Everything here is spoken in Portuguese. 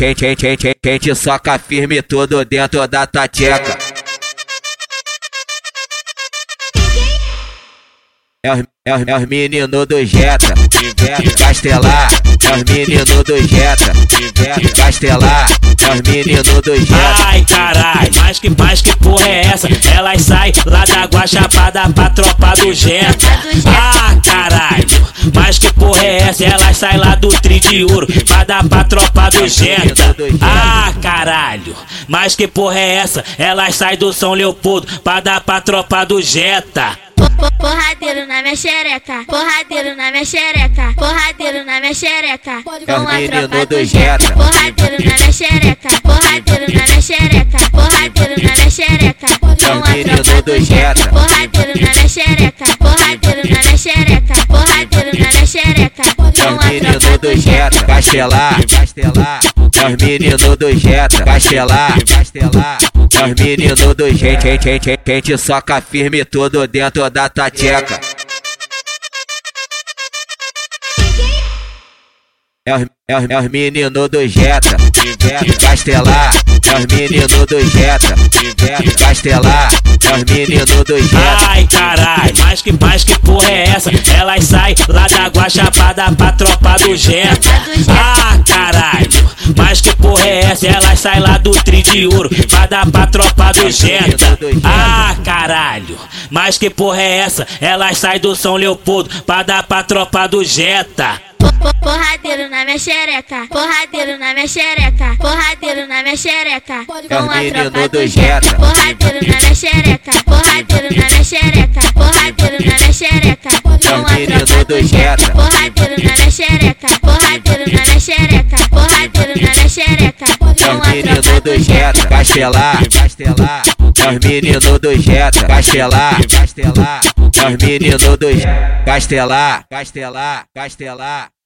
quem, quem, quem, quem, quem te soca firme tudo dentro da tateca. É os, é os, é os meninos do Jetta, inverno, castelar. É os meninos do Jetta, inverno, castelar. É os meninos do Jetta. Ai carai, mas que, mas que porra é essa? Elas saem lá da Guachapada pra tropa do Jetta. Ah caralho, Elas saem lá do Tri de Ouro pra dar pra tropa do Jetta. Ah caralho, mas que porra é essa? Elas saem do São Leopoldo pra dar pra tropa do Jetta. Porradeiro na minha xereca, porradeiro na minha xereca, porradeiro na minha xereca, com a tropa do Jetta. Porradeiro na minha xereca, porradeiro na minha xereca, porradeiro na minha xereca, com a tropa do Jetta. Porradeiro na do Jetta. Castelar, castelar. Os meninos do Jetta, castelar, castelar. Os meninos do Jetta, quem, quem, quem, quem te soca firme tudo dentro da tateca. É os, é os, é os meninos do Jetta, castelar. É os meninos do Jetta, castelar. É os meninos do Jetta. Ai carai, mas que Elas saem lá da Guachapada pra tropa do Jetta. Ah caralho, mas que porra é essa? Elas saem lá do Tri de Ouro pra dar pra tropa do Jetta. Ah caralho, mas que porra é essa? Elas saem do São Leopoldo pra dar pra tropa do Jetta. Porradeiro na minha xereca, porradeiro na minha xereca, porradeiro na minha xereca, com a tropa do Jetta. Porradeiro na minha xereca, porradeiro na minha xereca, do Jetta. Porradeiro na xereca, porradeiro na xereca, porradeiro na xereca, com a tropa do Jetta. Castelar, castelar. É os meninos do Jetta, castelar, castelar. É os meninos do Jetta, castelar, castelar, castelar.